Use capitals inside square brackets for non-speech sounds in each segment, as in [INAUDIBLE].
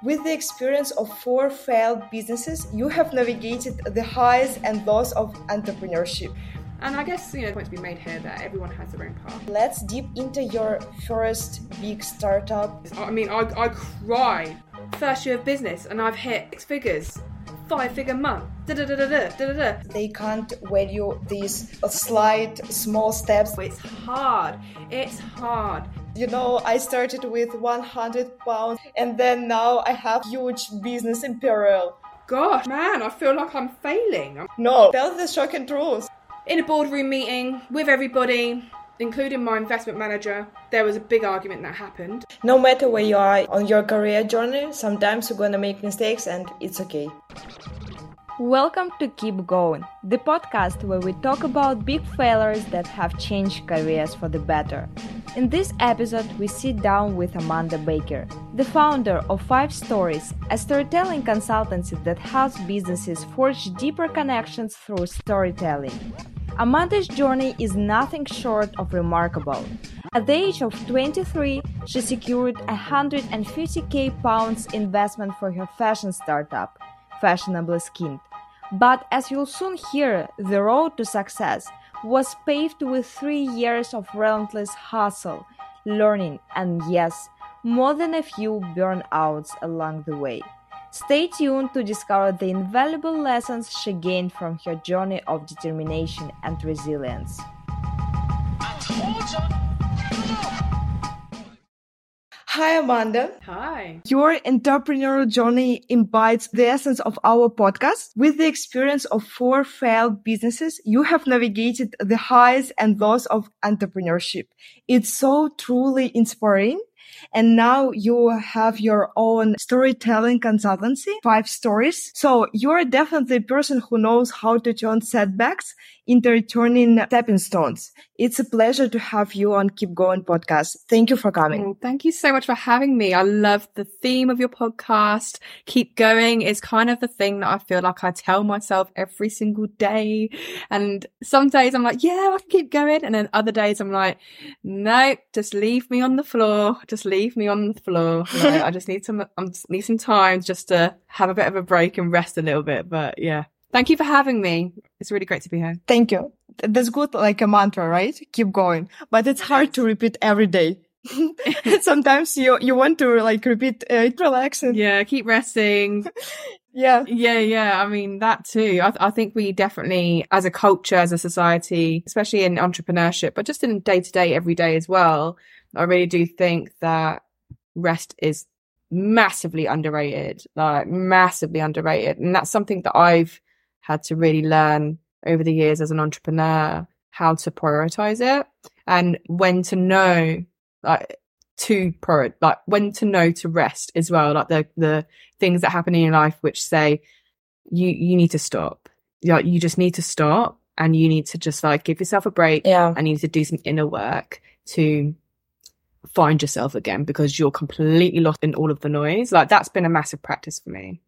With the experience of four failed businesses, you have navigated the highs and lows of entrepreneurship. And I guess, you know, the point to be made here that everyone has their own path. Let's deep into your first big startup. I mean, I, I cried. First year of business, and I've hit six figures, five figure month. Da da da da da da da. They can't value these slight, small steps. It's hard. It's hard. You know, I started with 100 pounds, and then now I have huge business in parallel. Gosh, man, I feel like I'm failing. No, tell the shocking truth. in a boardroom meeting with everybody, including my investment manager. There was a big argument that happened. No matter where you are on your career journey, sometimes you're gonna make mistakes, and it's okay. Welcome to Keep Going, the podcast where we talk about big failures that have changed careers for the better. In this episode, we sit down with Amanda Baker, the founder of Five Stories, a storytelling consultancy that helps businesses forge deeper connections through storytelling. Amanda's journey is nothing short of remarkable. At the age of 23, she secured a 150k pounds investment for her fashion startup, Fashionably Skint. But as you'll soon hear, the road to success was paved with three years of relentless hustle, learning, and yes, more than a few burnouts along the way. Stay tuned to discover the invaluable lessons she gained from her journey of determination and resilience. Hi, Amanda. Hi. Your entrepreneurial journey embodies the essence of our podcast. With the experience of four failed businesses, you have navigated the highs and lows of entrepreneurship. It's so truly inspiring. And now you have your own storytelling consultancy, five stories. So you're definitely a person who knows how to turn setbacks into turning stepping stones. It's a pleasure to have you on Keep Going podcast. Thank you for coming. Oh, thank you so much for having me. I love the theme of your podcast. Keep going is kind of the thing that I feel like I tell myself every single day. And some days I'm like, yeah, I can keep going. And then other days I'm like, no, just leave me on the floor. Just leave me on the floor. [LAUGHS] Like, I just need some, I just need some time just to have a bit of a break and rest a little bit. But yeah, thank you for having me. It's really great to be here. Thank you. That's good, like a mantra, right? Keep going. But it's hard to repeat every day. [LAUGHS] Sometimes you, you want to like repeat, uh, relax and Yeah, keep resting. [LAUGHS] yeah. Yeah, yeah. I mean, that too. I, I think we definitely, as a culture, as a society, especially in entrepreneurship, but just in day to day, every day as well, I really do think that rest is massively underrated, like massively underrated. And that's something that I've had to really learn over the years as an entrepreneur, how to prioritize it and when to know, like, to prior, like when to know to rest as well. Like the, the things that happen in your life, which say you, you need to stop. Like you just need to stop and you need to just like give yourself a break Yeah. and you need to do some inner work to find yourself again because you're completely lost in all of the noise. Like that's been a massive practice for me.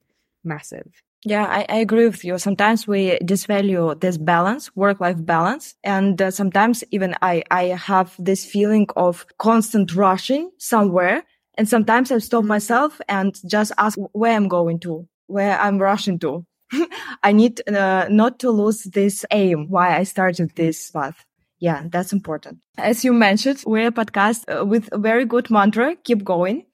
Massive. Yeah, I, I agree with you. Sometimes we disvalue this balance, work-life balance. And uh, sometimes even I, I have this feeling of constant rushing somewhere. And sometimes I stop myself and just ask where I'm going to, where I'm rushing to. [LAUGHS] I need uh, not to lose this aim, why I started this path. Yeah, that's important. As you mentioned, we're a podcast uh, with a very good mantra, keep going.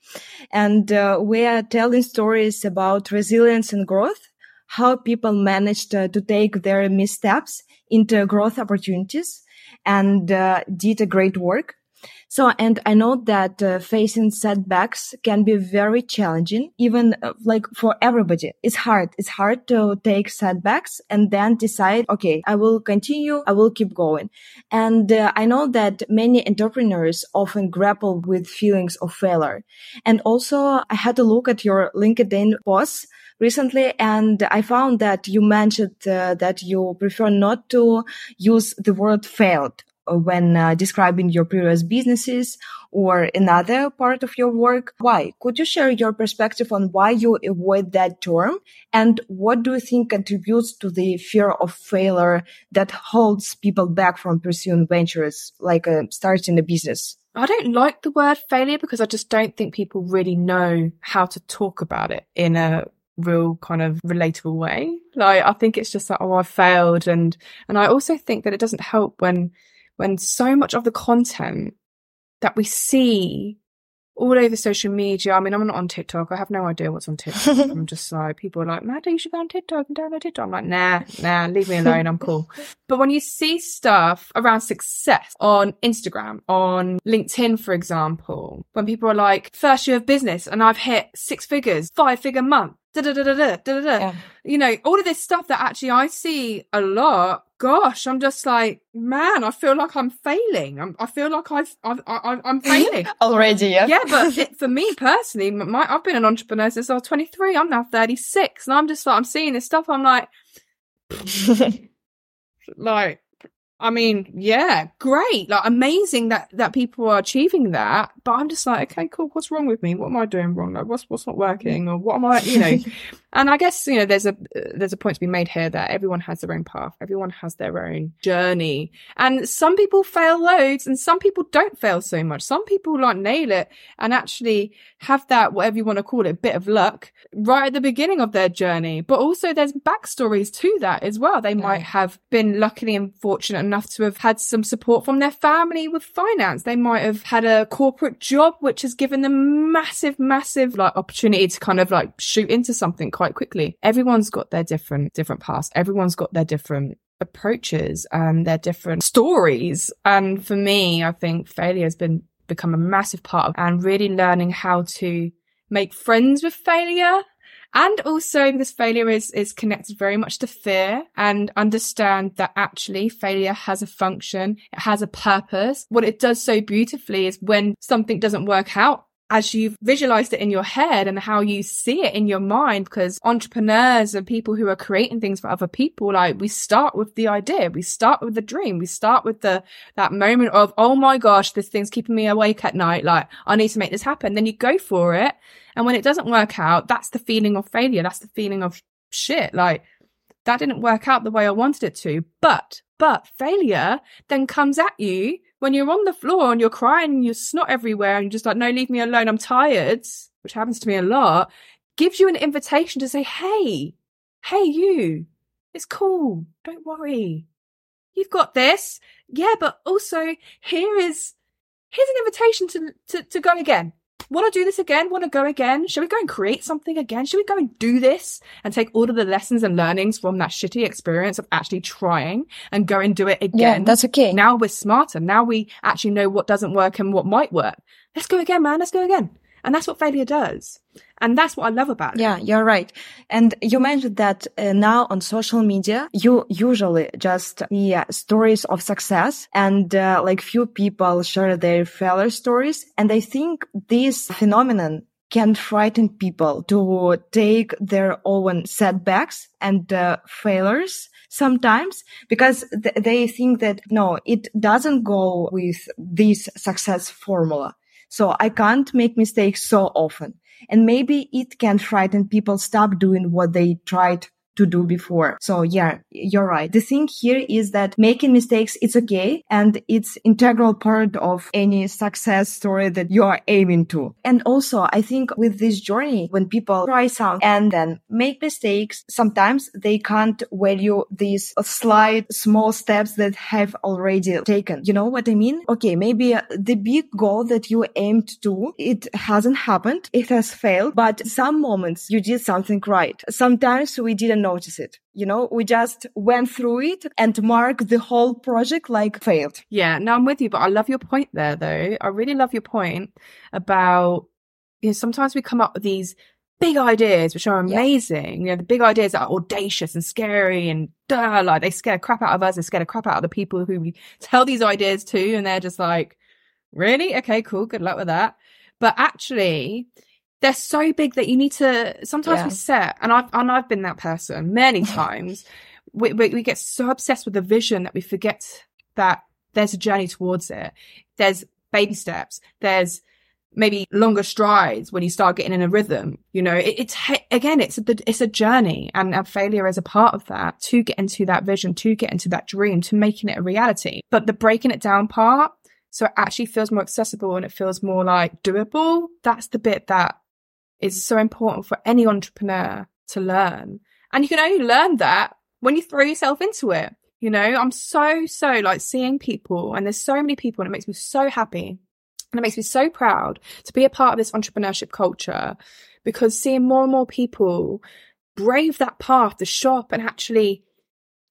And uh, we are telling stories about resilience and growth, how people managed uh, to take their missteps into growth opportunities and uh, did a great work. So, and I know that uh, facing setbacks can be very challenging, even uh, like for everybody. It's hard. It's hard to take setbacks and then decide, okay, I will continue. I will keep going. And uh, I know that many entrepreneurs often grapple with feelings of failure. And also I had to look at your LinkedIn posts recently and I found that you mentioned uh, that you prefer not to use the word failed when uh, describing your previous businesses or another part of your work. Why? Could you share your perspective on why you avoid that term and what do you think contributes to the fear of failure that holds people back from pursuing ventures like uh, starting a business? I don't like the word failure because I just don't think people really know how to talk about it in a real kind of relatable way. Like I think it's just like, oh, I failed. And, and I also think that it doesn't help when, when so much of the content that we see all over social media. I mean, I'm not on TikTok. I have no idea what's on [LAUGHS] TikTok. I'm just like, people are like, Maddie, you should go on TikTok and download TikTok. I'm like, nah, nah, leave me alone. I'm cool. [LAUGHS] But when you see stuff around success on Instagram, on LinkedIn, for example, when people are like, first year of business and I've hit six figures, five figure month, da da da da da da da. Yeah. You know, all of this stuff that actually I see a lot. Gosh, I'm just like, man, I feel like I'm failing. I'm, I feel like I've, I've, I, I'm failing [LAUGHS] already. Yeah. Yeah, but [LAUGHS] it, for me personally, my, I've been an entrepreneur since I was 23. I'm now 36, and I'm just like, I'm seeing this stuff. I'm like, [LAUGHS] like I mean, yeah, great. Like amazing that, that people are achieving that. But I'm just like, okay, cool. What's wrong with me? What am I doing wrong? Like what's, what's not working or what am I, you know, [LAUGHS] and I guess, you know, there's a, there's a point to be made here that everyone has their own path. Everyone has their own journey and some people fail loads and some people don't fail so much. Some people like nail it and actually have that, whatever you want to call it, bit of luck right at the beginning of their journey. But also there's backstories to that as well. They might have been luckily and fortunate enough to have had some support from their family with finance. They might have had a corporate job, which has given them massive, massive like opportunity to kind of like shoot into something quite quickly. Everyone's got their different, different past. Everyone's got their different approaches and their different stories. And for me, I think failure has been become a massive part of and really learning how to make friends with failure and also this failure is, is connected very much to fear and understand that actually failure has a function. It has a purpose. What it does so beautifully is when something doesn't work out as you've visualized it in your head and how you see it in your mind because entrepreneurs and people who are creating things for other people like we start with the idea we start with the dream we start with the that moment of oh my gosh this thing's keeping me awake at night like i need to make this happen. Then you go for it and when it doesn't work out that's the feeling of failure that's the feeling of shit like that didn't work out the way i wanted it to. But but failure then comes at you when you're on the floor and you're crying and you're snot everywhere and you're just like, no, leave me alone. I'm tired, which happens to me a lot, gives you an invitation to say, Hey, hey, you, it's cool. Don't worry. You've got this. Yeah. But also here is, here's an invitation to, to, to go again want to do this again? Want to go again? Should we go and create something again? Should we go and do this and take all of the lessons and learnings from that shitty experience of actually trying and go and do it again? Yeah, that's okay. Now we're smarter. Now we actually know what doesn't work and what might work. Let's go again, man. Let's go again. And that's what failure does. And that's what I love about it. Yeah, you're right. And you mentioned that uh, now on social media, you usually just see uh, stories of success and uh, like few people share their failure stories. And I think this phenomenon can frighten people to take their own setbacks and uh, failures sometimes because th- they think that no, it doesn't go with this success formula. So I can't make mistakes so often. And maybe it can frighten people stop doing what they tried to do before. So yeah, you're right. The thing here is that making mistakes, it's okay. And it's integral part of any success story that you are aiming to. And also, I think with this journey, when people try something and then make mistakes, sometimes they can't value these slight small steps that have already taken. You know what I mean? Okay. Maybe uh, the big goal that you aimed to, it hasn't happened. It has failed, but some moments you did something right. Sometimes we didn't notice it. You know, we just went through it and marked the whole project like failed. Yeah, no, I'm with you, but I love your point there though. I really love your point about, you know, sometimes we come up with these big ideas, which are amazing. Yeah. You know, the big ideas are audacious and scary and duh, like they scare crap out of us. They scare the crap out of the people who we tell these ideas to. And they're just like, really? Okay, cool. Good luck with that. But actually, they're so big that you need to sometimes yeah. we set and I've and I've been that person many [LAUGHS] times. we, we, we get so obsessed with the vision that we forget that there's a journey towards it. There's baby steps. There's maybe longer strides when you start getting in a rhythm. You know, it, it's again, it's a, it's a journey and, and failure is a part of that to get into that vision, to get into that dream, to making it a reality. But the breaking it down part So it actually feels more accessible and it feels more like doable. That's the bit that is so important for any entrepreneur to learn. And you can only learn that when you throw yourself into it. You know, I'm so, so like seeing people and there's so many people and it makes me so happy. And it makes me so proud to be a part of this entrepreneurship culture because seeing more and more people brave that path to shop and actually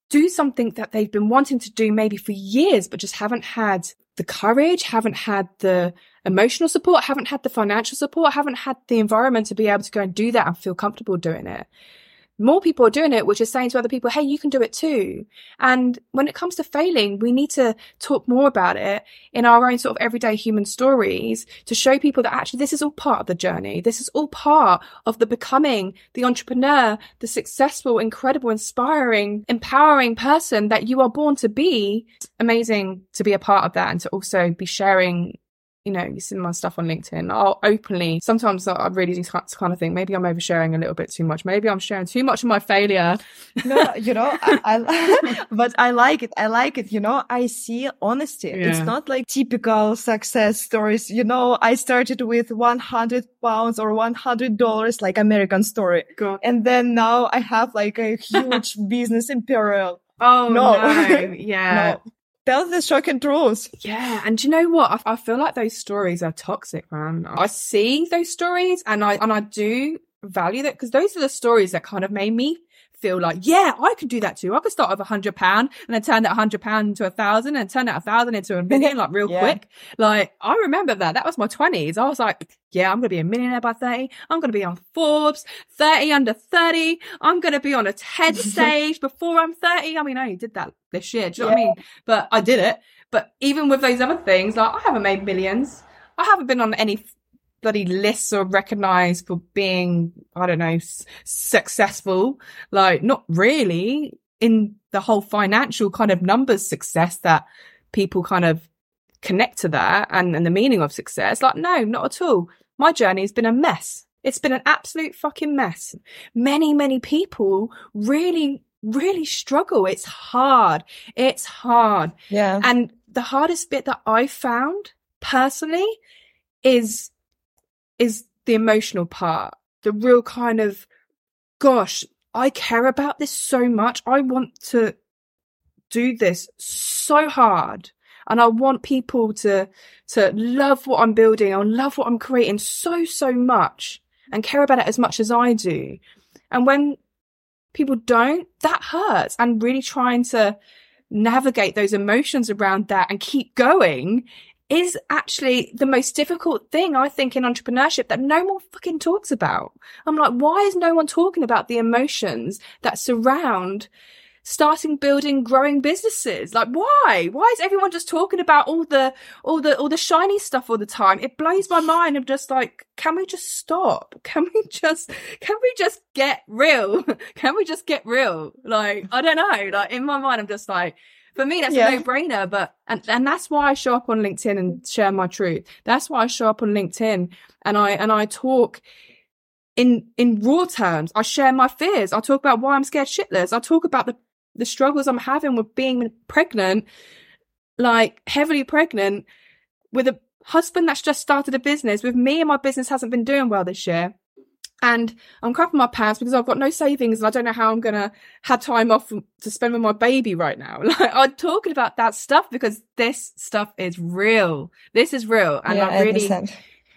do something that they've been wanting to do maybe for years, but just haven't had the courage, haven't had the emotional support, haven't had the financial support, haven't had the environment to be able to go and do that and feel comfortable doing it more people are doing it, which is saying to other people, Hey, you can do it too. And when it comes to failing, we need to talk more about it in our own sort of everyday human stories to show people that actually this is all part of the journey. This is all part of the becoming the entrepreneur, the successful, incredible, inspiring, empowering person that you are born to be. It's amazing to be a part of that and to also be sharing you know, you see my stuff on LinkedIn, I'll openly, sometimes I really do kind of think maybe I'm oversharing a little bit too much. Maybe I'm sharing too much of my failure. no, you know, I, I [LAUGHS] but I like it. I like it. You know, I see honesty. Yeah. It's not like typical success stories. You know, I started with 100 pounds or $100, like American story. God. And then now I have like a huge [LAUGHS] business imperial. Oh no, no. [LAUGHS] yeah. No. Tell the shocking truth. Yeah. And you know what? I, I feel like those stories are toxic, man. I see those stories and I, and I do value that because those are the stories that kind of made me feel like, yeah, I could do that too. I could start with a hundred pound and then turn that hundred pound into a thousand and turn that a thousand into a [LAUGHS] million, like real yeah. quick. Like I remember that. That was my twenties. I was like, yeah, I'm going to be a millionaire by 30. I'm going to be on Forbes, 30 under 30. I'm going to be on a TED [LAUGHS] stage before I'm 30. I mean, I only did that this year. Do you know what I mean? But I did it. But even with those other things, like I haven't made millions. I haven't been on any bloody lists or recognized for being, I don't know, s- successful. Like, not really in the whole financial kind of numbers success that people kind of connect to that and, and the meaning of success. Like, no, not at all. My journey has been a mess. It's been an absolute fucking mess. Many, many people really, really struggle. It's hard. It's hard. Yeah. And the hardest bit that I found personally is is the emotional part, the real kind of, gosh, I care about this so much. I want to do this so hard. And I want people to, to love what I'm building and love what I'm creating so, so much and care about it as much as I do. And when people don't, that hurts. And really trying to navigate those emotions around that and keep going is actually the most difficult thing I think in entrepreneurship that no one fucking talks about. I'm like, why is no one talking about the emotions that surround starting building growing businesses? Like why? Why is everyone just talking about all the all the all the shiny stuff all the time? It blows my mind. I'm just like can we just stop? Can we just can we just get real? [LAUGHS] Can we just get real? Like i don't know. Like in my mind i'm just like for me, that's yeah. a no brainer. But, and, and that's why I show up on LinkedIn and share my truth. That's why I show up on LinkedIn and I, and I talk in, in raw terms. I share my fears. I talk about why I'm scared shitless. I talk about the, the struggles I'm having with being pregnant, like heavily pregnant with a husband that's just started a business with me and my business hasn't been doing well this year and I'm crapping my pants because I've got no savings and I don't know how I'm going to have time off to spend with my baby right now. [LAUGHS] Like I'm talking about that stuff because this stuff is real. This is real. And yeah, I really, I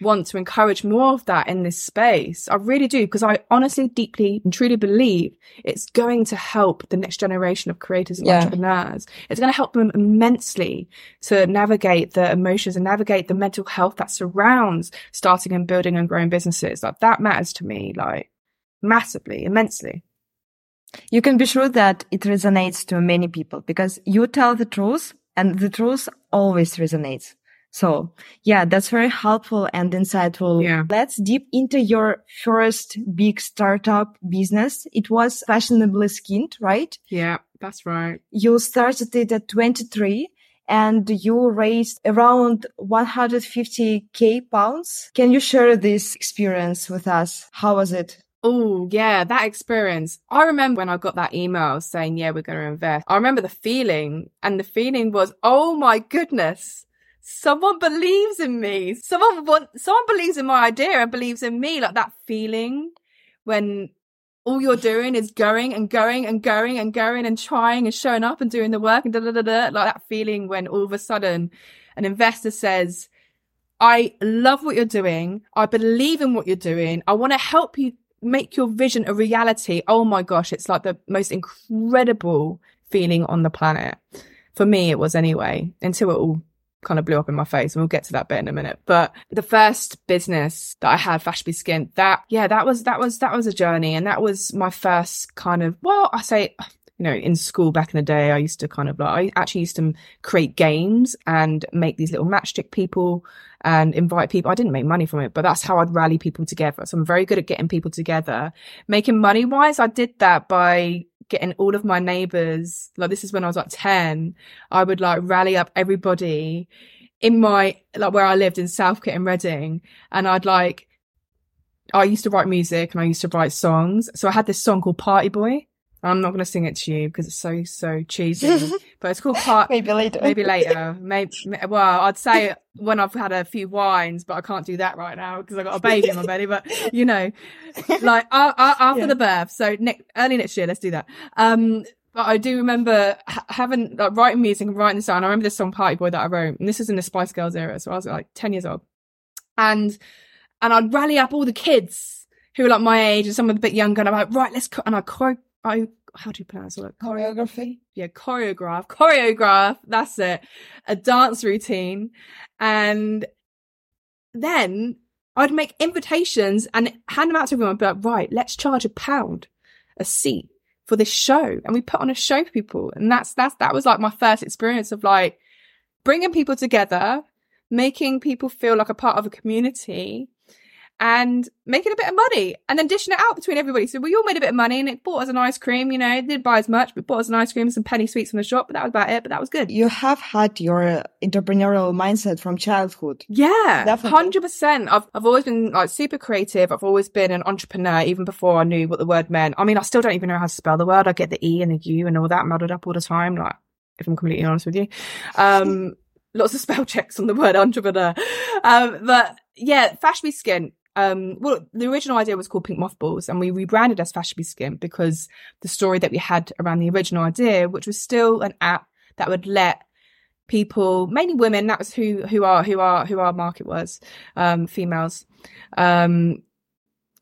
want to encourage more of that in this space. I really do, because I honestly, deeply and truly believe it's going to help the next generation of creators and yeah. entrepreneurs. It's going to help them immensely to navigate the emotions and navigate the mental health that surrounds starting and building and growing businesses. Like that matters to me, like massively, immensely. You can be sure that it resonates to many people because you tell the truth and the truth always resonates. So yeah, that's very helpful and insightful. Yeah. Let's deep into your first big startup business. It was Fashionably Skint, right? Yeah, that's right. You started it at 23 and you raised around 150k pounds. Can you share this experience with us? How was it? Oh, yeah, that experience. I remember when I got that email saying, yeah, we're going to invest. I remember the feeling and the feeling was, oh my goodness someone believes in me. Someone want, someone believes in my idea and believes in me. Like that feeling when all you're doing is going and going and going and going and trying and showing up and doing the work and da da da da. Like that feeling when all of a sudden an investor says, I love what you're doing. I believe in what you're doing. I want to help you make your vision a reality. Oh my gosh. It's like the most incredible feeling on the planet. For me, it was anyway, until it all kind of blew up in my face and we'll get to that bit in a minute. But the first business that I had, Fashby Skin, that, yeah, that was, that was, that was a journey. And that was my first kind of, well, I say, you know, in school back in the day, I used to kind of like, I actually used to create games and make these little matchstick people and invite people. I didn't make money from it, but that's how I'd rally people together. So I'm very good at getting people together. Making money wise, I did that by getting all of my neighbors. Like this is when I was like 10. I would like rally up everybody in my, like where I lived in Southcote and Reading. And I'd like, I used to write music and I used to write songs. So I had this song called Party Boy I'm not going to sing it to you because it's so, so cheesy, [LAUGHS] but it's called part. maybe later. Maybe later. [LAUGHS] Maybe, well, I'd say when I've had a few wines, but I can't do that right now because I've got a baby in my belly, but you know, [LAUGHS] like uh, uh, after yeah. the birth. So ne- early next year, let's do that. Um, but I do remember ha- having, like, writing music and writing the song. I remember this song Party Boy that I wrote and this is in the Spice Girls era. So I was like 10 years old and, and I'd rally up all the kids who were like my age and some of the bit younger. And I'm like, right, let's, co-. and I chore- I how do you pronounce it? Choreography. Yeah, choreograph, choreograph. That's it. A dance routine, and then I'd make invitations and hand them out to everyone. I'd be like, right, let's charge a pound a seat for this show, and we put on a show for people. And that's that's that was like my first experience of like bringing people together, making people feel like a part of a community and making a bit of money and then dishing it out between everybody. So we all made a bit of money and it bought us an ice cream, you know, it didn't buy as much, but bought us an ice cream some penny sweets from the shop, but that was about it, but that was good. You have had your entrepreneurial mindset from childhood. Yeah, definitely. 100%. I've, I've always been like super creative. I've always been an entrepreneur even before I knew what the word meant. I mean, I still don't even know how to spell the word. I get the E and the U and all that muddled up all the time. Like, if I'm completely honest with you. Um, [LAUGHS] lots of spell checks on the word entrepreneur. Um, but yeah, Fashby Skin um, well, the original idea was called Pink Mothballs and we rebranded as Fashby Skin because the story that we had around the original idea, which was still an app that would let people, mainly women, that was who, who are, who are, who our market was, um, females, um,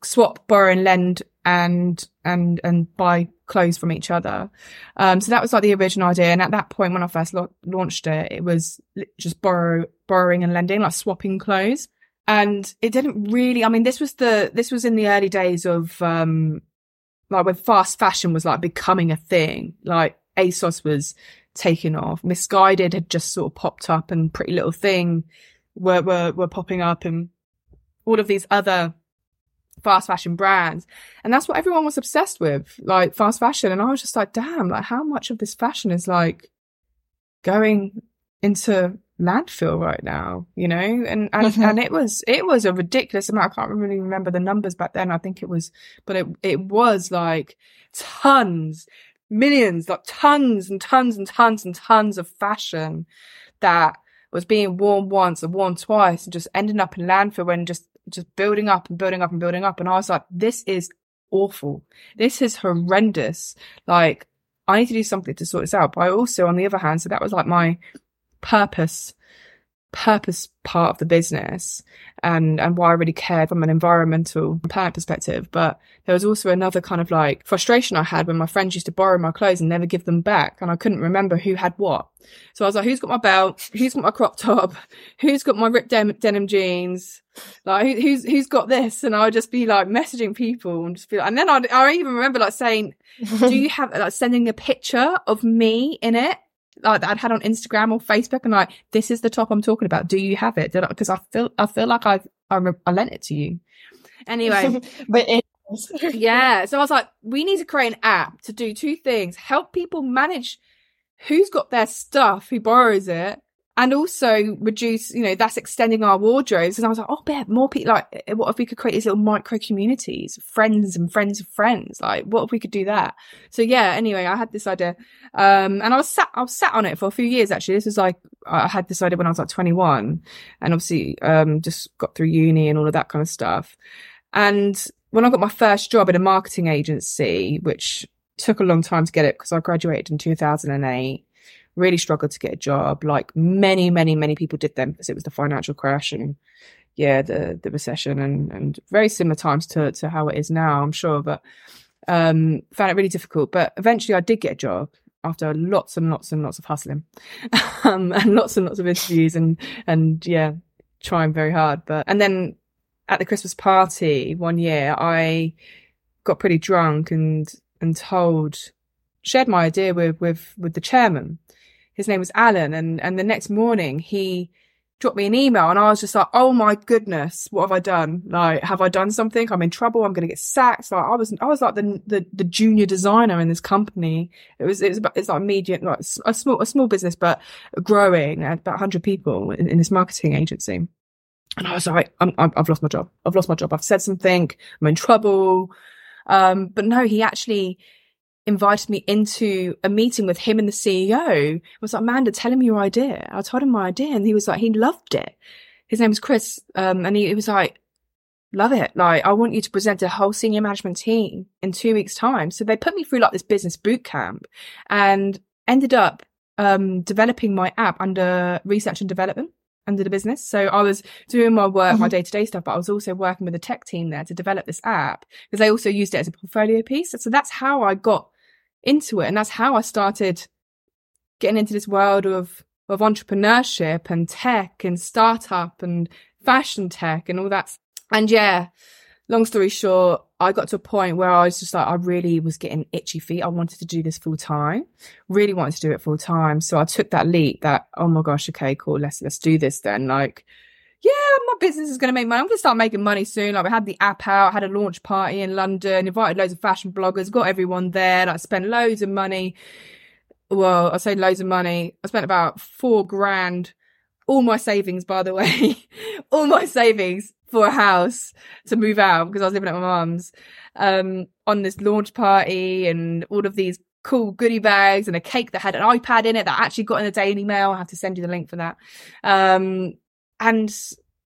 swap, borrow and lend and, and, and buy clothes from each other. Um, so that was like the original idea. And at that point, when I first lo- launched it, it was just borrow, borrowing and lending, like swapping clothes and it didn't really i mean this was the this was in the early days of um like when fast fashion was like becoming a thing like asos was taking off. Missguided had just sort of popped up and pretty little thing were were, were popping up and all of these other fast fashion brands. And that's what everyone was obsessed with like fast fashion. And i was just like damn like how much of this fashion is like going into landfill right now, you know, and, and, mm-hmm. and it was, it was a ridiculous amount. I can't really remember the numbers back then. I think it was, but it, it was like tons, millions, like tons and tons and tons and tons of fashion that was being worn once and worn twice and just ending up in landfill and just, just building up and building up and building up. And I was like, this is awful. This is horrendous. Like, I need to do something to sort this out. But I also, on the other hand, so that was like my purpose purpose part of the business and and why I really cared from an environmental planet perspective. But there was also another kind of like frustration I had when my friends used to borrow my clothes and never give them back, and I couldn't remember who had what. So I was like, "Who's got my belt? Who's got my crop top? Who's got my ripped den- denim jeans? Like who's who's got this?" And I would just be like messaging people and just be like, and then I I even remember like saying, "Do you [LAUGHS] have like sending a picture of me in it?" Like I'd had on Instagram or Facebook and like, this is the top I'm talking about. Do you have it? Because I, I, feel, I feel like I, I, I lent it to you. Anyway. [LAUGHS] but it- [LAUGHS] yeah. So I was like, we need to create an app to do two things. Help people manage who's got their stuff, who borrows it and also reduce, you know, that's extending our wardrobes. And I was like, oh, yeah, more people, like, what if we could create these little micro communities, friends and friends of friends? Like, what if we could do that? So yeah, anyway, I had this idea. Um, and I was sat, I was sat on it for a few years, actually. This was like, I had this idea when I was like 21 and obviously, um, just got through uni and all of that kind of stuff. And when I got my first job in a marketing agency, which took a long time to get it because I graduated in 2008 really struggled to get a job, like many, many, many people did then because it was the financial crash and yeah, the the recession and and very similar times to to how it is now, I'm sure. But um, found it really difficult. But eventually, I did get a job after lots and lots and lots of hustling, [LAUGHS] um, and lots and lots of interviews and and yeah, trying very hard. But and then at the Christmas party one year, I got pretty drunk and and told shared my idea with with with the chairman his name was Alan. And, and the next morning he dropped me an email and I was just like, Oh my goodness, what have I done? Like, have I done something? I'm in trouble. I'm going to get sacked. Like I was, I was like the, the, the junior designer in this company. It was, it was it's like medium, like a small, a small business, but growing at about hundred people in, in this marketing agency. And I was like, i have lost my job. I've lost my job. I've said something. I'm in trouble. Um, but no, he actually, invited me into a meeting with him and the CEO. I was like, Amanda, tell him your idea. I told him my idea and he was like, he loved it. His name was Chris. Um, and he, he was like, love it. Like, I want you to present a whole senior management team in two weeks time. So they put me through like this business boot camp and ended up, um, developing my app under research and development under the business. So I was doing my work, mm-hmm. my day to day stuff, but I was also working with the tech team there to develop this app because they also used it as a portfolio piece. So that's how I got into it. And that's how I started getting into this world of, of entrepreneurship and tech and startup and fashion tech and all that. And yeah, long story short, I got to a point where I was just like, I really was getting itchy feet. I wanted to do this full time, really wanted to do it full time. So I took that leap that, oh my gosh, okay, cool. Let's, let's do this then. Like, yeah, my business is going to make money. I'm going to start making money soon. Like we had the app out, had a launch party in London, invited loads of fashion bloggers, got everyone there. Like spent loads of money. Well, I say loads of money. I spent about four grand, all my savings, by the [LAUGHS] way, all my savings for a house to move out because I was living at my mum's, um, on this launch party and all of these cool goodie bags and a cake that had an iPad in it that I actually got in the Daily Mail. I have to send you the link for that. Um, and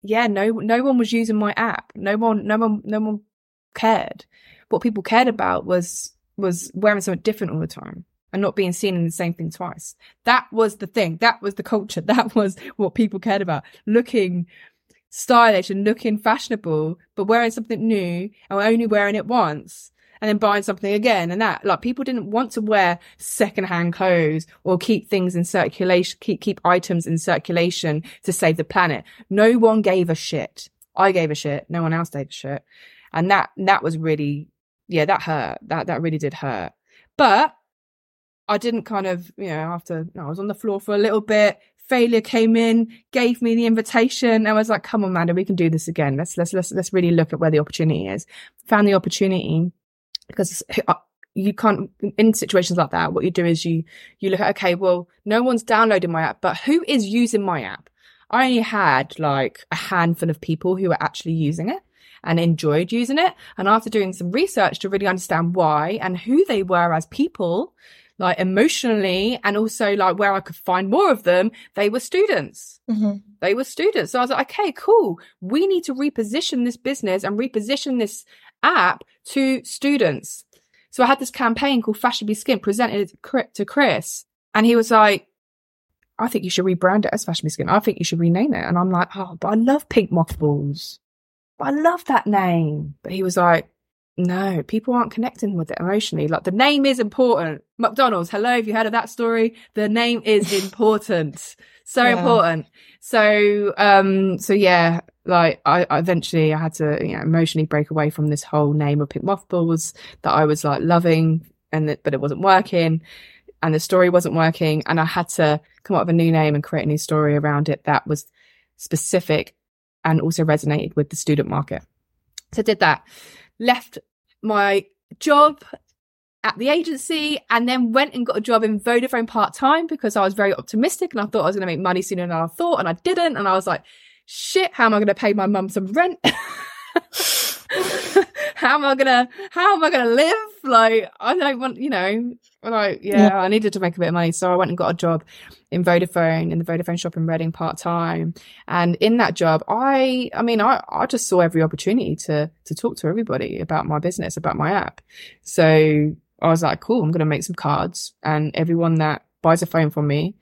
yeah, no, no one was using my app. No one, no one, no one cared. What people cared about was, was wearing something different all the time and not being seen in the same thing twice. That was the thing. That was the culture. [LAUGHS] That was what people cared about. Looking stylish and looking fashionable, but wearing something new and only wearing it once and then buying something again and that. Like people didn't want to wear secondhand clothes or keep things in circulation, keep, keep items in circulation to save the planet. No one gave a shit. I gave a shit. No one else gave a shit. And that, that was really, yeah, that hurt. That, that really did hurt. But I didn't kind of, you know, after I was on the floor for a little bit, failure came in, gave me the invitation. And I was like, come on, Amanda, we can do this again. Let's, let's, let's, let's really look at where the opportunity is. Found the opportunity because uh, you can't in situations like that what you do is you you look at okay well no one's downloading my app but who is using my app i only had like a handful of people who were actually using it and enjoyed using it and after doing some research to really understand why and who they were as people like emotionally and also like where I could find more of them, they were students. Mm-hmm. They were students. So I was like, okay, cool. We need to reposition this business and reposition this app to students. So I had this campaign called Fashionably Skint presented to Chris and he was like, I think you should rebrand it as Fashionably Skint. I think you should rename it. And I'm like, oh, but I love pink mothballs. I love that name. But he was like, no, people aren't connecting with it emotionally. Like the name is important. McDonald's, hello, have you heard of that story? The name is [LAUGHS] important. so yeah. important. So, um, so yeah, like I, I, eventually I had to, you know, emotionally break away from this whole name of Pink Mothballs that I was like loving and that, but it wasn't working and the story wasn't working. And I had to come up with a new name and create a new story around it that was specific and also resonated with the student market. So I did that, left my job at the agency and then went and got a job in Vodafone part time because I was very optimistic and I thought I was going to make money sooner than I thought and I didn't. And I was like, shit, how am I going to pay my mum some rent? [LAUGHS] how am I gonna how am I gonna live? Like I don't want you know like yeah, yeah, I needed to make a bit of money. So I went and got a job in Vodafone in the Vodafone shop in Reading part time. And in that job I I mean I, I just saw every opportunity to to talk to everybody about my business, about my app. So I was like, cool, I'm gonna make some cards and everyone that buys a phone from me,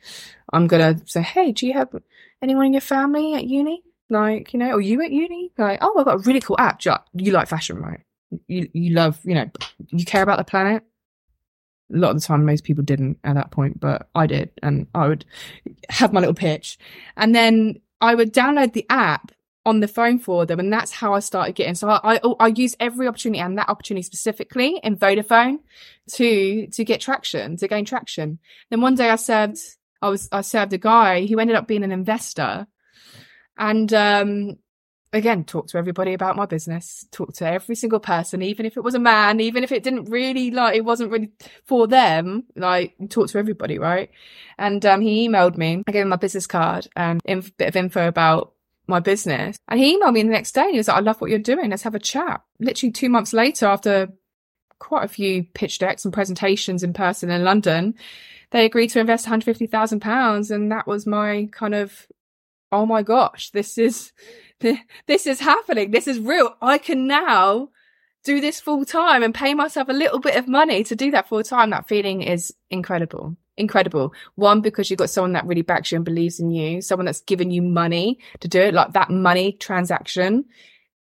I'm gonna say, Hey, do you have anyone in your family at uni? Like, you know, or you at uni? Like, oh, I've got a really cool app. You like fashion, right? You, you love, you know, you care about the planet. A lot of the time, most people didn't at that point, but I did. And I would have my little pitch. And then I would download the app on the phone for them. And that's how I started getting. So I, I, I use every opportunity and that opportunity specifically in Vodafone to, to get traction, to gain traction. Then one day I served, I was, I served a guy who ended up being an investor and um, again, talk to everybody about my business, talk to every single person, even if it was a man, even if it didn't really like, it wasn't really for them, like talk to everybody, right? And, um, he emailed me. I gave him my business card and a bit of info about my business. And he emailed me the next day and he was like, I love what you're doing. Let's have a chat. Literally two months later, after quite a few pitch decks and presentations in person in London, they agreed to invest £150,000. And that was my kind of oh my gosh, this is, [LAUGHS] this is happening. This is real. I can now do this full time and pay myself a little bit of money to do that full time. That feeling is incredible. Incredible. One, because you've got someone that really backs you and believes in you, someone that's given you money to do it. Like that money transaction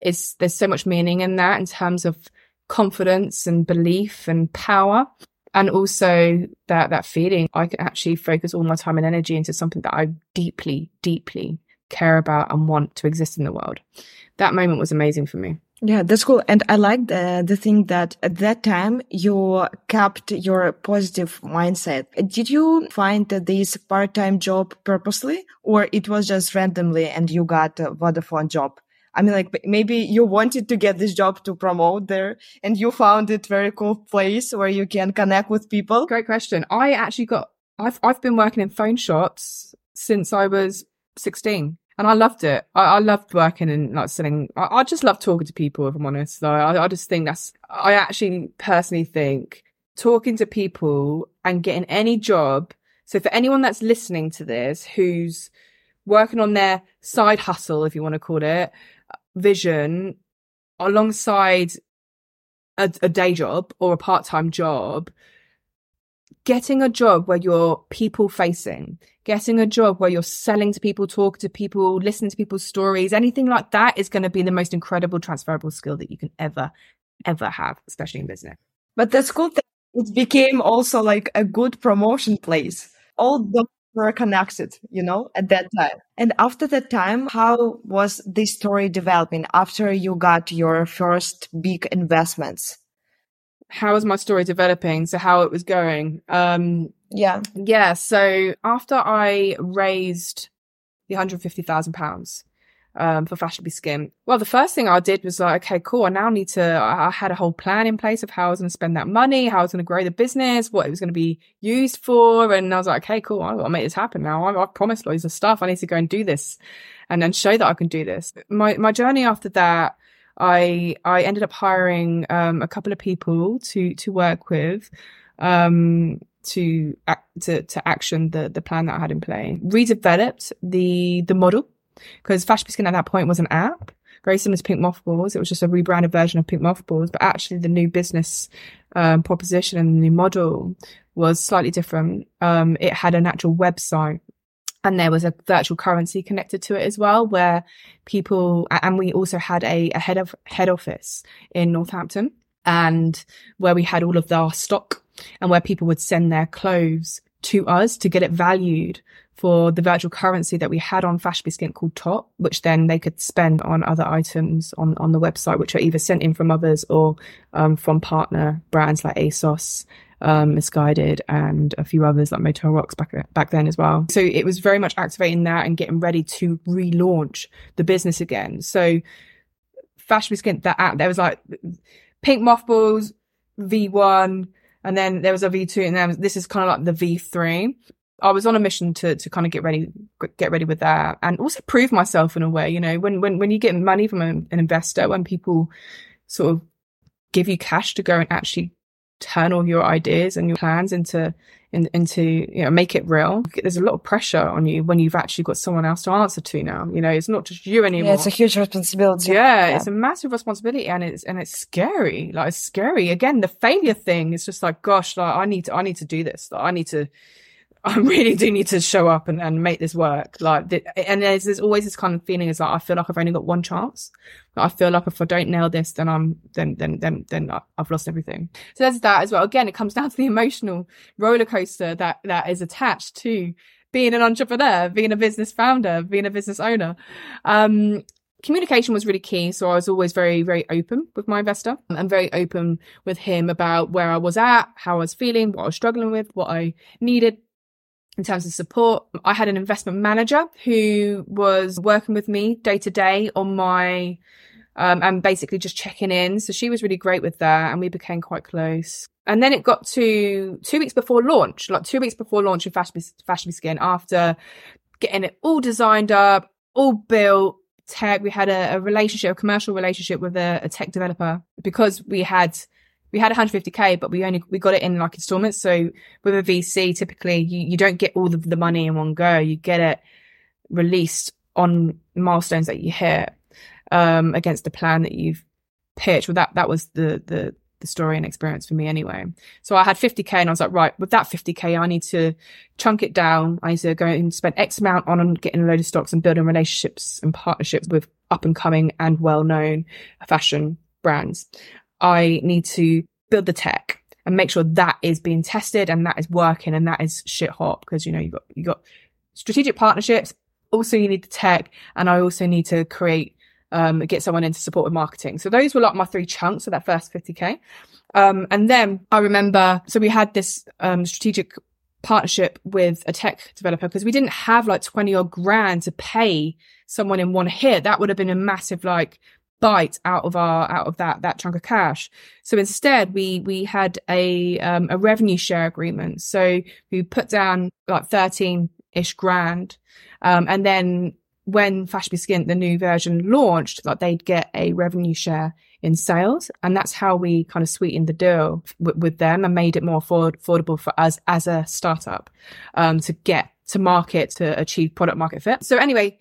is, there's so much meaning in that in terms of confidence and belief and power and also that that feeling i can actually focus all my time and energy into something that i deeply deeply care about and want to exist in the world that moment was amazing for me yeah, that's cool. And I like the, the thing that at that time you kept your positive mindset. Did you find this part-time job purposely or it was just randomly and you got a Vodafone job? I mean, like maybe you wanted to get this job to promote there and you found it very cool place where you can connect with people. Great question. I actually got, I've, I've been working in phone shops since I was 16 and I loved it. I, I loved working and like selling. I, I, just love talking to people, if I'm honest. I, I just think that's, I actually personally think talking to people and getting any job. So for anyone that's listening to this, who's working on their side hustle, if you want to call it, vision alongside a, a day job or a part-time job getting a job where you're people facing, getting a job where you're selling to people, talking to people, listening to people's stories, anything like that is going to be the most incredible transferable skill that you can ever, ever have, especially in business. But that's cool it became also like a good promotion place. All the were connected, you know, at that time. And after that time, how was this story developing after you got your first big investments? How was my story developing? So how it was going? Um, yeah. Yeah. So after I raised the £150,000, um, for Fashionably Skint. Well, the first thing I did was like, okay, cool. I now need to, I had a whole plan in place of how I was going to spend that money, how I was going to grow the business, what it was going to be used for. And I was like, okay, cool. I've got to make this happen now. I, I've promised loads of stuff. I need to go and do this and then show that I can do this. My, my journey after that, I, I ended up hiring, um, a couple of people to, to work with, um, to, to, to action the, the plan that I had in play. Redeveloped the, the model because Fashion Skin at that point was an app, very similar to Pink Mothballs. It was just a rebranded version of Pink Mothballs, but actually the new business um, proposition and the new model was slightly different. Um, it had an actual website and there was a virtual currency connected to it as well, where people, and we also had a, a head of head office in Northampton and where we had all of our stock and where people would send their clothes to us to get it valued for the virtual currency that we had on Fashby Skin called Top, which then they could spend on other items on, on the website, which are either sent in from others or um, from partner brands like ASOS, um, Missguided, and a few others like Motel Rocks back back then as well. So it was very much activating that and getting ready to relaunch the business again. So Fashby Skin, that app, there was like Pink Mothballs, V1, And then there was a V2 and then this is kind of like the V3. I was on a mission to, to kind of get ready, get ready with that and also prove myself in a way, you know, when, when, when you get money from an, an investor, when people sort of give you cash to go and actually turn all your ideas and your plans into in, into you know make it real. There's a lot of pressure on you when you've actually got someone else to answer to now. You know it's not just you anymore. yeah, it's a huge responsibility. Yeah, yeah, it's a massive responsibility and it's and it's scary. Like it's scary. Again the failure thing is just like gosh like i need to i need to do this. Like, i need to I really do need to show up and, and make this work. Like, and there's, there's always this kind of feeling is like, I feel like I've only got one chance. I feel like if I don't nail this, then I'm, then, then, then, then I've lost everything. So there's that as well. Again, it comes down [LAUGHS] to the emotional roller coaster that, that is attached to being an entrepreneur, being a business founder, being a business owner. Um, communication was really key. So I was always very, very open with my investor and very open with him about where I was at, how I was feeling, what I was struggling with, what I needed in terms of support. I had an investment manager who was working with me day to day on my, um, and basically just checking in. So she was really great with that and we became quite close. And then it got to two weeks before launch, like two weeks before launch of Fashion, Fashionably Skint after getting it all designed up, all built, tech. We had a, a relationship, a commercial relationship with a, a tech developer because we had we had 150k, but we only we got it in like installments. So with a VC, typically you, you don't get all of the money in one go. You get it released on milestones that you hit um, against the plan that you've pitched. Well, that that was the the the story and experience for me anyway. So I had 50k and I was like, right, with that 50k, I need to chunk it down. I need to go and spend X amount on getting a load of stocks and building relationships and partnerships with up and coming and well known fashion brands. I need to build the tech and make sure that is being tested and that is working and that is shit hot because you know you got you got strategic partnerships. Also, you need the tech, and I also need to create um, get someone in to support with marketing. So those were like my three chunks of that first 50k. Um, and then I remember, so we had this um, strategic partnership with a tech developer because we didn't have like 20 or grand to pay someone in one hit. That would have been a massive like bite out of our out of that that chunk of cash. So instead, we we had a um, a revenue share agreement. So we put down like thirteen ish grand, um, and then when Fashionably Skint, the new version launched, like they'd get a revenue share in sales. And that's how we kind of sweetened the deal w- with them and made it more afford- affordable for us as a startup, um, to get to market to achieve product market fit. So anyway,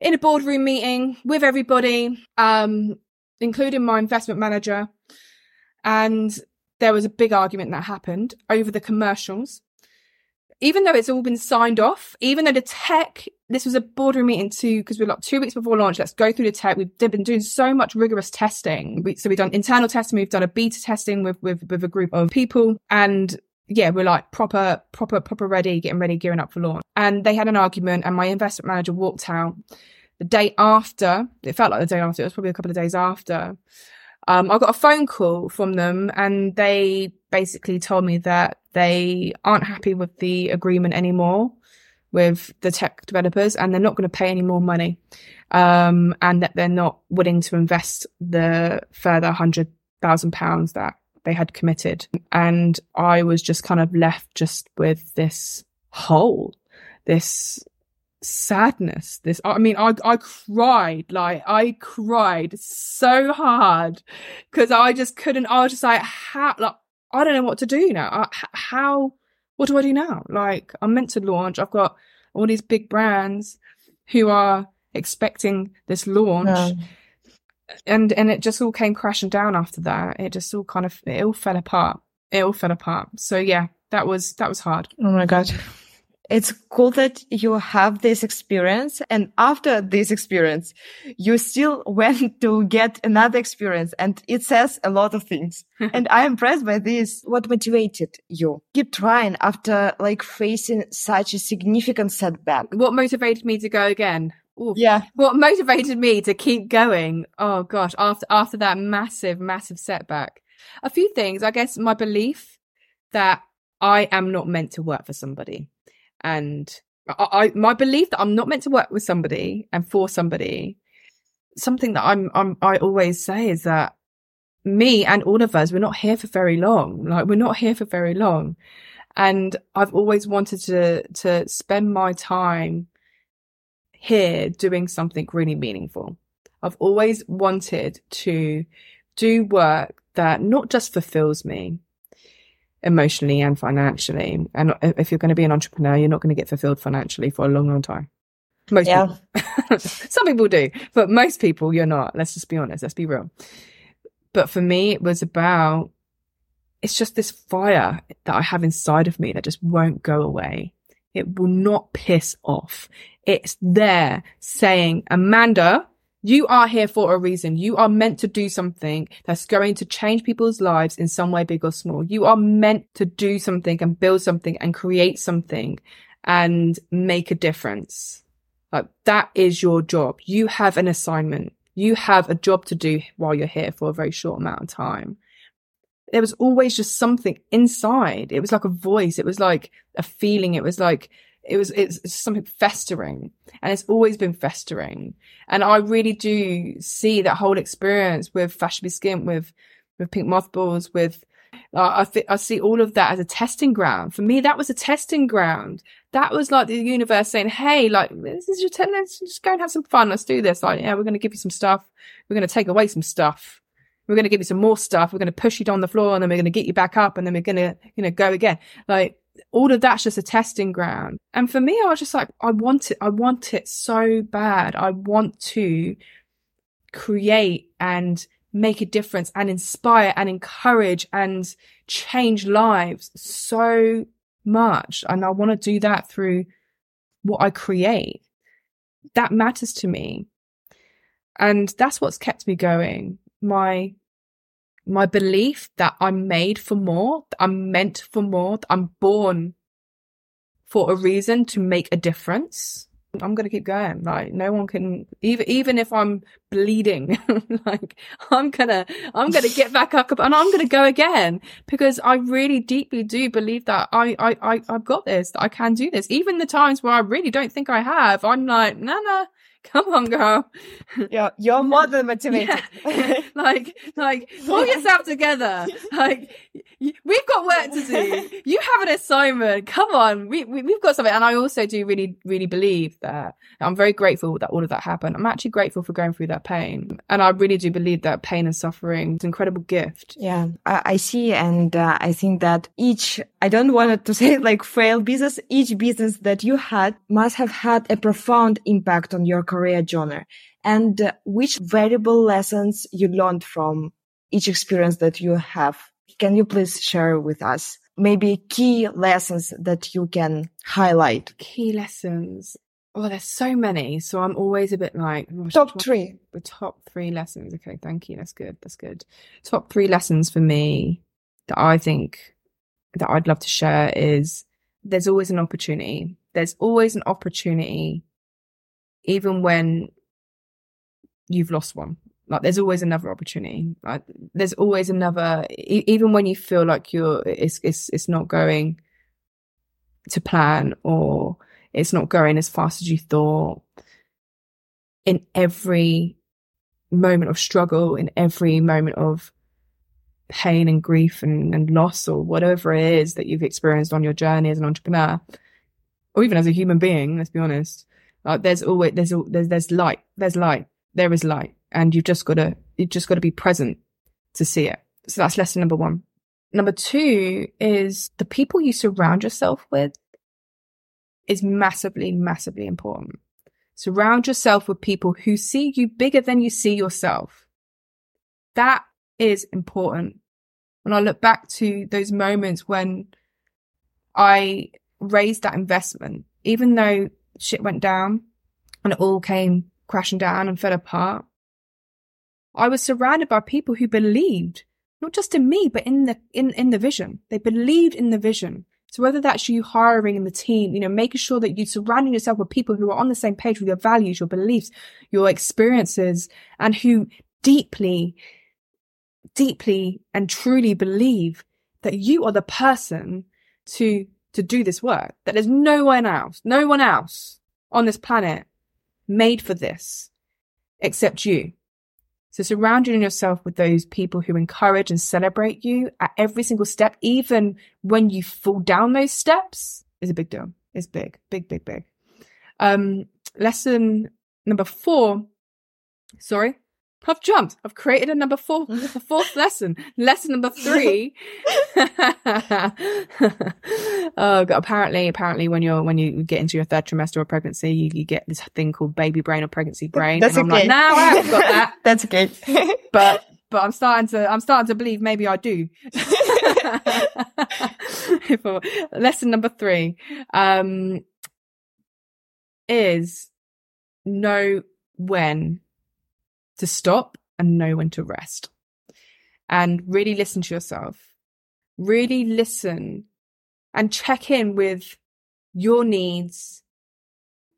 in a boardroom meeting with everybody, um, including my investment manager. And there was a big argument that happened over the commercials. Even though it's all been signed off, even though the tech, this was a boardroom meeting too, because we're like two weeks before launch. Let's go through the tech. We've been doing so much rigorous testing. We, so we've done internal testing. We've done a beta testing with, with, with a group of people and yeah, we're like proper, proper, proper ready, getting ready, gearing up for launch. And they had an argument and my investment manager walked out the day after. It felt like the day after. It was probably a couple of days after. Um, I got a phone call from them and they basically told me that they aren't happy with the agreement anymore with the tech developers and they're not going to pay any more money. Um, and that they're not willing to invest the further hundred thousand pounds that they had committed. And I was just kind of left just with this hole, this sadness. This, I mean, I, I cried, like, I cried so hard because I just couldn't, I was just like, how, like, I don't know what to do now. I, how, what do I do now? Like, I'm meant to launch. I've got all these big brands who are expecting this launch. Yeah. And, and it just all came crashing down after that. It just all kind of, it all fell apart. It all fell apart. So yeah, that was, that was hard. Oh my God it's cool that you have this experience and after this experience you still [LAUGHS] went to get another experience and it says a lot of things [LAUGHS] and i'm impressed by this what motivated you keep trying after like facing such a significant setback what motivated me to go again Oof. yeah what motivated me to keep going oh gosh after after that massive massive setback a few things i guess my belief that i am not meant to work for somebody and I, I, my belief that I'm not meant to work with somebody and for somebody, something that I'm, I'm, I always say is that me and all of us, we're not here for very long. Like we're not here for very long. And I've always wanted to, to spend my time here doing something really meaningful. I've always wanted to do work that not just fulfills me emotionally and financially. And if you're going to be an entrepreneur, you're not going to get fulfilled financially for a long, long time. Most yeah. people. [LAUGHS] Some people do, but most people you're not. Let's just be honest. Let's be real. But for me, it was about, it's just this fire that I have inside of me that just won't go away. It will not piss off. It's there saying, Amanda, you are here for a reason. You are meant to do something that's going to change people's lives in some way, big or small. You are meant to do something and build something and create something and make a difference. Like that is your job. You have an assignment. You have a job to do while you're here for a very short amount of time. There was always just something inside. It was like a voice. It was like a feeling. It was like it was it's something festering and it's always been festering. And i really do see that whole experience with Fashionably Skint with with pink mothballs with uh, I, th- I see all of that as a testing ground. For me that was a testing ground. That was like the universe saying hey like this is your time let's just go and have some fun. Let's do this. Like yeah we're going to give you some stuff. We're going to take away some stuff. We're going to give you some more stuff. We're going to push you down the floor and then we're going to get you back up and then we're going to you know go again. Like all of that's just a testing ground. And for me, I was just like, I want it. I want it so bad. I want to create and make a difference and inspire and encourage and change lives so much. And I want to do that through what I create. That matters to me. And that's what's kept me going. My my belief that I'm made for more, that I'm meant for more, that I'm born for a reason to make a difference. I'm gonna keep going. Like no one can even even if I'm bleeding, [LAUGHS] like I'm gonna I'm gonna get back up and I'm gonna go again because I really deeply do believe that I I, I I've got this, that I can do this. Even the times where I really don't think I have, I'm like, nah nah, come on, girl. Yeah, you're more than motivated. Yeah. [LAUGHS] like, like, pull yourself together. Like, we've got work to do. You have an assignment. Come on, we, we we've got something. And I also do really, really believe that I'm very grateful that all of that happened. I'm actually grateful for going through that pain, and I really do believe that pain and suffering is an incredible gift. Yeah, I, I see, and uh, I think that each I don't want to say like fail business. Each business that you had must have had a profound impact on your career journey and uh, which valuable lessons you learned from each experience that you have. Can you please share with us maybe key lessons that you can highlight? Key lessons. Oh, there's so many. So I'm always a bit like oh, top, top three. The top three lessons. Okay, thank you. That's good. That's good. Top three lessons for me that I think that I'd love to share is there's always an opportunity. There's always an opportunity even when you've lost one. Like there's always another opportunity. Like there's always another, e- even when you feel like you're, it's, it's, it's not going to plan or it's not going as fast as you thought. In every moment of struggle, in every moment of pain and grief and, and loss or whatever it is that you've experienced on your journey as an entrepreneur, or even as a human being, let's be honest, like there's always there's there's there's light. There's light. There is light, and you've just got to you've just got to be present to see it. So that's lesson number one. Number two is the people you surround yourself with is massively, massively important. Surround yourself with people who see you bigger than you see yourself. That is important. When I look back to those moments when I raised that investment, even though shit went down and it all came crashing down and fell apart. I was surrounded by people who believed not just in me, but in the in, in the vision. They believed in the vision. So whether that's you hiring in the team, you know, making sure that you're surrounding yourself with people who are on the same page with your values, your beliefs, your experiences, and who deeply, deeply and truly believe that you are the person to to do this work, that there's no one else, no one else on this planet made for this except you. So surrounding yourself with those people who encourage and celebrate you at every single step, even when you fall down those steps is a big deal. It's big, big, big, big. Um, lesson number four. Sorry. I've jumped. I've created a number four, [LAUGHS] a fourth lesson. Lesson number three. [LAUGHS] oh, God. apparently, apparently, when you're when you get into your third trimester of pregnancy, you, you get this thing called baby brain or pregnancy brain. That's and I'm like, no, I haven't got that. [LAUGHS] That's okay. but but I'm starting to I'm starting to believe maybe I do. Lesson number three um, is know when to stop and know when to rest, and really listen to yourself. Really listen and check in with your needs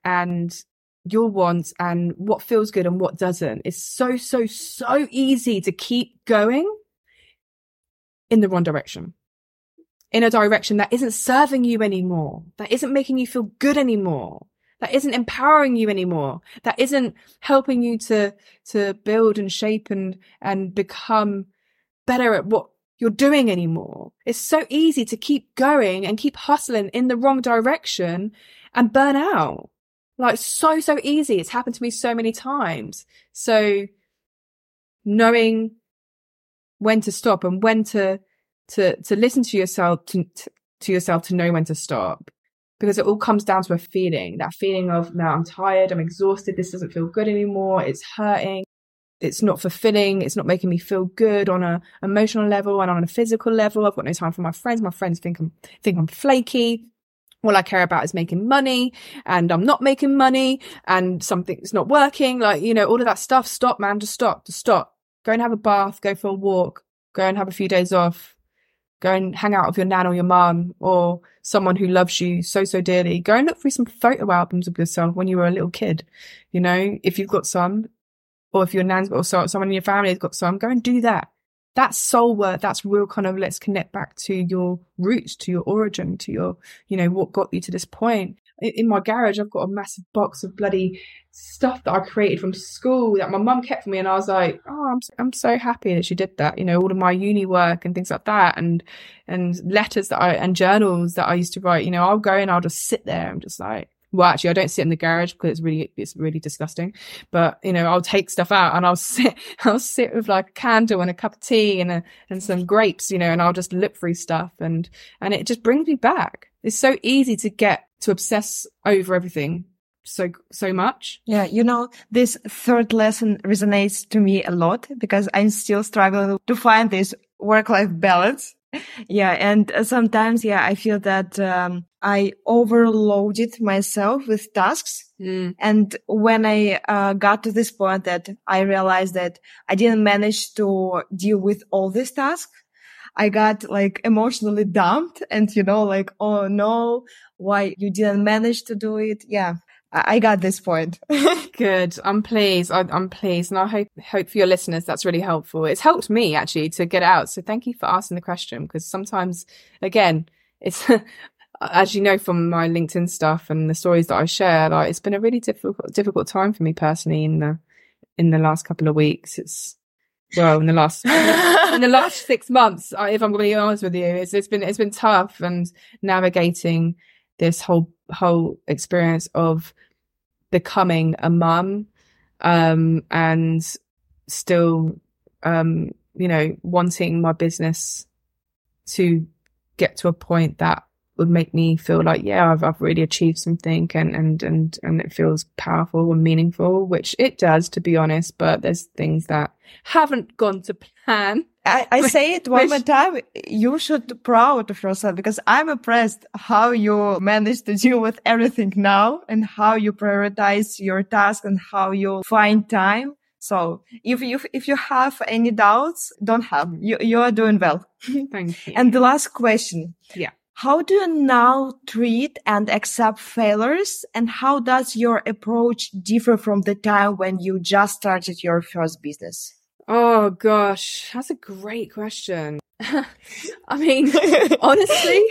and your wants and what feels good and what doesn't. It's so, so, so easy to keep going in the wrong direction. In a direction that isn't serving you anymore, that isn't making you feel good anymore, that isn't empowering you anymore, that isn't helping you to, to build and shape and, and become better at what you're doing anymore. It's so easy to keep going and keep hustling in the wrong direction and burn out. Like so, so easy. It's happened to me so many times. So knowing when to stop and when to, to, to listen to yourself, to, to yourself to know when to stop. Because it all comes down to a feeling, that feeling of, now I'm tired, I'm exhausted, this doesn't feel good anymore, it's hurting, it's not fulfilling, it's not making me feel good on a emotional level and on a physical level. I've got no time for my friends. My friends think I'm think I'm flaky all I care about is making money and I'm not making money and something's not working. Like, you know, all of that stuff. Stop, man. Just stop. Just stop. Go and have a bath. Go for a walk. Go and have a few days off. Go and hang out with your nan or your mum or someone who loves you so, so dearly. Go and look through some photo albums of yourself when you were a little kid. You know, if you've got some or if your nan's got or someone in your family has got some, go and do that that's soul work. That's real kind of let's connect back to your roots, to your origin, to your, you know, what got you to this point. In my garage, I've got a massive box of bloody stuff that I created from school that my mum kept for me. And I was like, oh, I'm, I'm so happy that she did that. You know, all of my uni work and things like that and, and letters that I, and journals that I used to write, you know, I'll go and I'll just sit there I'm just like, well, actually, I don't sit in the garage because it's really, it's really disgusting. But, you know, I'll take stuff out and I'll [LAUGHS] sit, I'll sit with like a candle and a cup of tea and a, and some grapes, you know, and I'll just look through stuff and, and it just brings me back. It's so easy to get to obsess over everything so, so much. Yeah. You know, this third lesson resonates to me a lot because I'm still struggling to find this work life balance. [LAUGHS] Yeah. And sometimes, yeah, I feel that, um, I overloaded myself with tasks. Mm. And when I uh, got to this point that I realized that I didn't manage to deal with all these tasks, I got like emotionally dumped and, you know, like, oh no, why you didn't manage to do it? Yeah. I got this point. [LAUGHS] Good. I'm pleased. I, am pleased. And I hope, hope for your listeners, that's really helpful. It's helped me actually to get out. So thank you for asking the question because sometimes, again, it's [LAUGHS] as you know from my LinkedIn stuff and the stories that I share, like it's been a really difficult difficult time for me personally in the in the last couple of weeks. It's well in the last [LAUGHS] in the last six months. If I'm going to be honest with you, it's, it's been it's been tough and navigating this whole whole experience of becoming a mum um, and still um, you know wanting my business to get to a point that would make me feel like, yeah, I've, I've really achieved something and, and, and, and it feels powerful and meaningful, which it does, to be honest, but there's things that haven't gone to plan. I, I [LAUGHS] say it one more time. You should be proud of yourself because I'm impressed how you manage to deal with everything now and how you prioritize your task and how you find time. So if you, if you have any doubts, don't have, you, you are doing well. [LAUGHS] Thank you. And the last question. Yeah. How do you now treat and accept failures? And how does your approach differ from the time when you just started your first business? Oh gosh, that's a great question. [LAUGHS] I mean, honestly,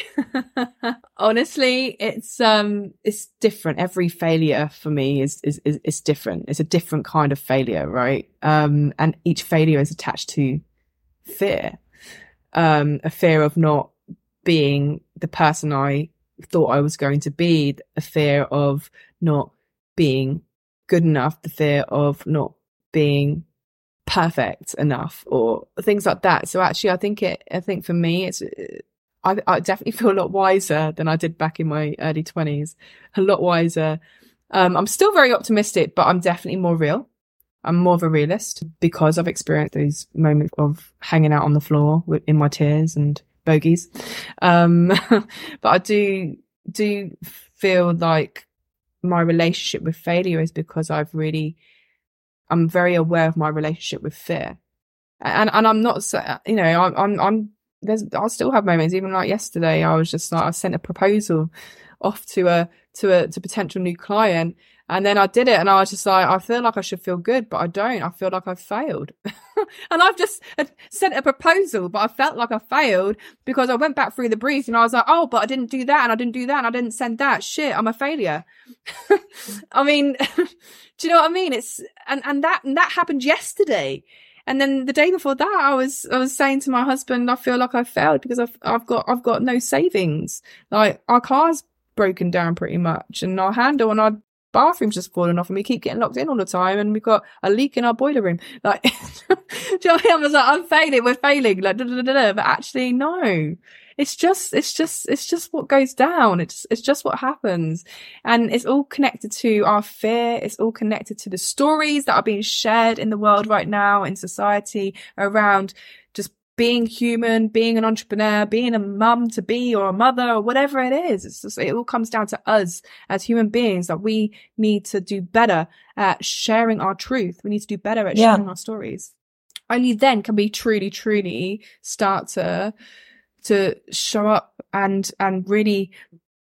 [LAUGHS] honestly, it's um, it's different. Every failure for me is, is is is different. It's a different kind of failure, right? Um, and each failure is attached to fear, um, a fear of not being the person I thought I was going to be, a fear of not being good enough, the fear of not being perfect enough or things like that. So actually, I think it, I think for me, it's, I, I definitely feel a lot wiser than I did back in my early twenties, a lot wiser. Um, I'm still very optimistic, but I'm definitely more real. I'm more of a realist because I've experienced those moments of hanging out on the floor in my tears and bogeys. Um, [LAUGHS] but I do, do feel like my relationship with failure is because I've really I'm very aware of my relationship with fear. And, and I'm not, you know, I'm, I'm, I'm, there's, I'll still have moments, even like yesterday, I was just like, I sent a proposal off to a, to a, to potential new client. And then I did it and I was just like, I feel like I should feel good, but I don't. I feel like I've failed. [LAUGHS] and I've just sent a proposal, but I felt like I failed because I went back through the brief and I was like, oh, but I didn't do that and I didn't do that and I didn't send that. Shit, I'm a failure. [LAUGHS] I mean, [LAUGHS] do you know what I mean? It's, and, and that, and that happened yesterday. And then the day before that, I was, I was saying to my husband, I feel like I failed because I've, I've got, I've got no savings. Like our car's broken down pretty much and our handle and our bathroom's just falling off and we keep getting locked in all the time and we've got a leak in our boiler room. [LAUGHS] Like, [LAUGHS] do you know I mean? I was like, I'm failing, we're failing, like, da, da, da, but actually, no. It's just, it's just, it's just what goes down. It's, it's just what happens. And it's all connected to our fear. It's all connected to the stories that are being shared in the world right now in society around being human, being an entrepreneur, being a mum to be or a mother or whatever it is. It's just, it all comes down to us as human beings that we need to do better at sharing our truth. We need to do better at yeah. sharing our stories. Only then can we truly, truly start to, to show up and, and really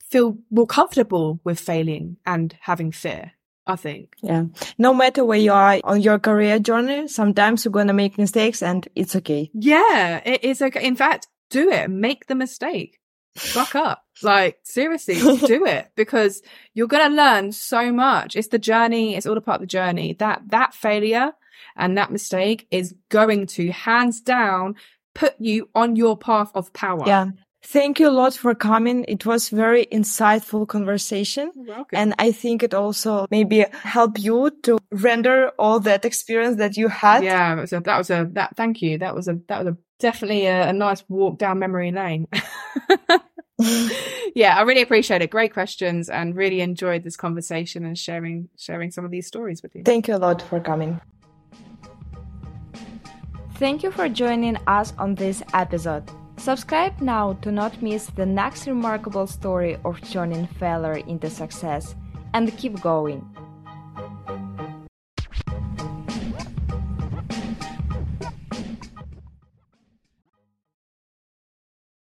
feel more comfortable with failing and having fear. I think. Yeah. No matter where you are on your career journey, sometimes you're going to make mistakes and it's okay. Yeah, it is okay. In fact, do it. Make the mistake. Fuck up. Like, seriously, [LAUGHS] do it because you're going to learn so much. It's the journey. It's all a part of the journey. That, that failure and that mistake is going to hands down put you on your path of power. Yeah. Thank you a lot for coming. It was very insightful conversation. And I think it also maybe help you to render all that experience that you had. Yeah, that was a, that was a, that, thank you. That was a, that was a, definitely a, a nice walk down memory lane. [LAUGHS] yeah, I really appreciate it. Great questions and really enjoyed this conversation and sharing, sharing some of these stories with you. Thank you a lot for coming. Thank you for joining us on this episode. Subscribe now to not miss the next remarkable story of turning failure into success and keep going.